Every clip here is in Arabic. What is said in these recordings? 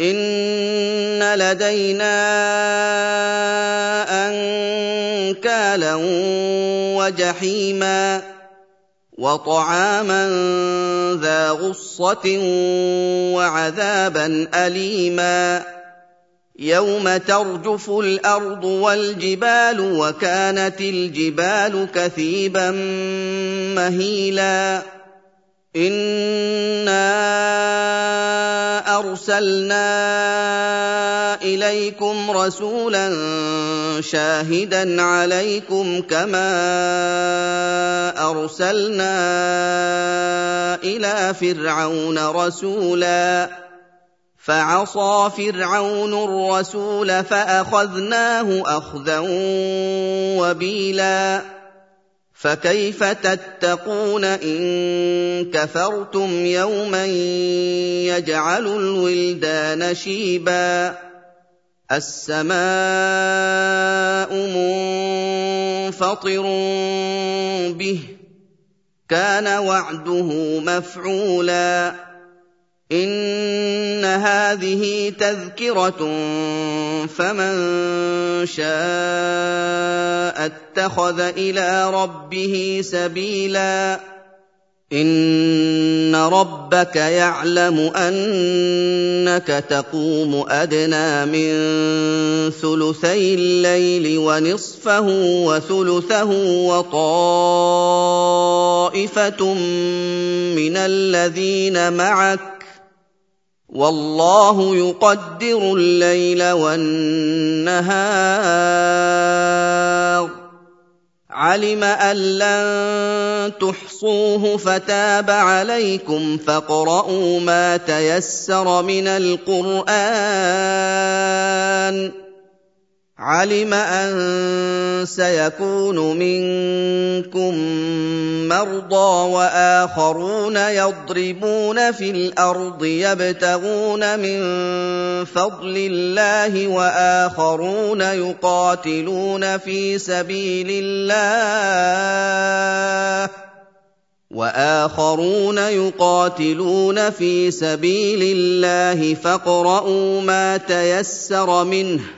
إن لدينا أنكالا وجحيما وطعاما ذا غصة وعذابا أليما يوم ترجف الأرض والجبال وكانت الجبال كثيبا مهيلا إِنَّا أَرْسَلْنَا إِلَيْكُمْ رَسُولًا شَاهِدًا عَلَيْكُمْ كَمَا أَرْسَلْنَا إِلَىٰ فِرْعَوْنَ رَسُولًا. فَعَصَىٰ فِرْعَوْنُ الرَّسُولَ فَأَخَذْنَاهُ أَخْذًا وَبِيلًا. فكيف تتقون إن كفرتم يوما يجعل الولدان شيبا السماء منفطر به كان وعده مفعولا ان هذه تذكره فمن شاء اتخذ إلى ربه سبيلا ان ربك يعلم انك تقوم ادنى من ثلثي الليل ونصفه وثلثه وطائفه من الذين معك والله يقدر الليل والنهار. علم أن لن تحصوه فتاب عليكم فاقرؤوا ما تيسر من القرآن. علم أن سيكون منكم مرضى وآخرون يضربون في الأرض يبتغون من فضل الله وآخرون يقاتلون في سبيل الله وآخرون يقاتلون في سبيل الله فاقرؤوا ما تيسر منه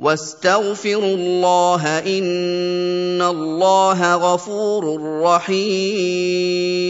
واستغفروا الله إن الله غفور رحيم.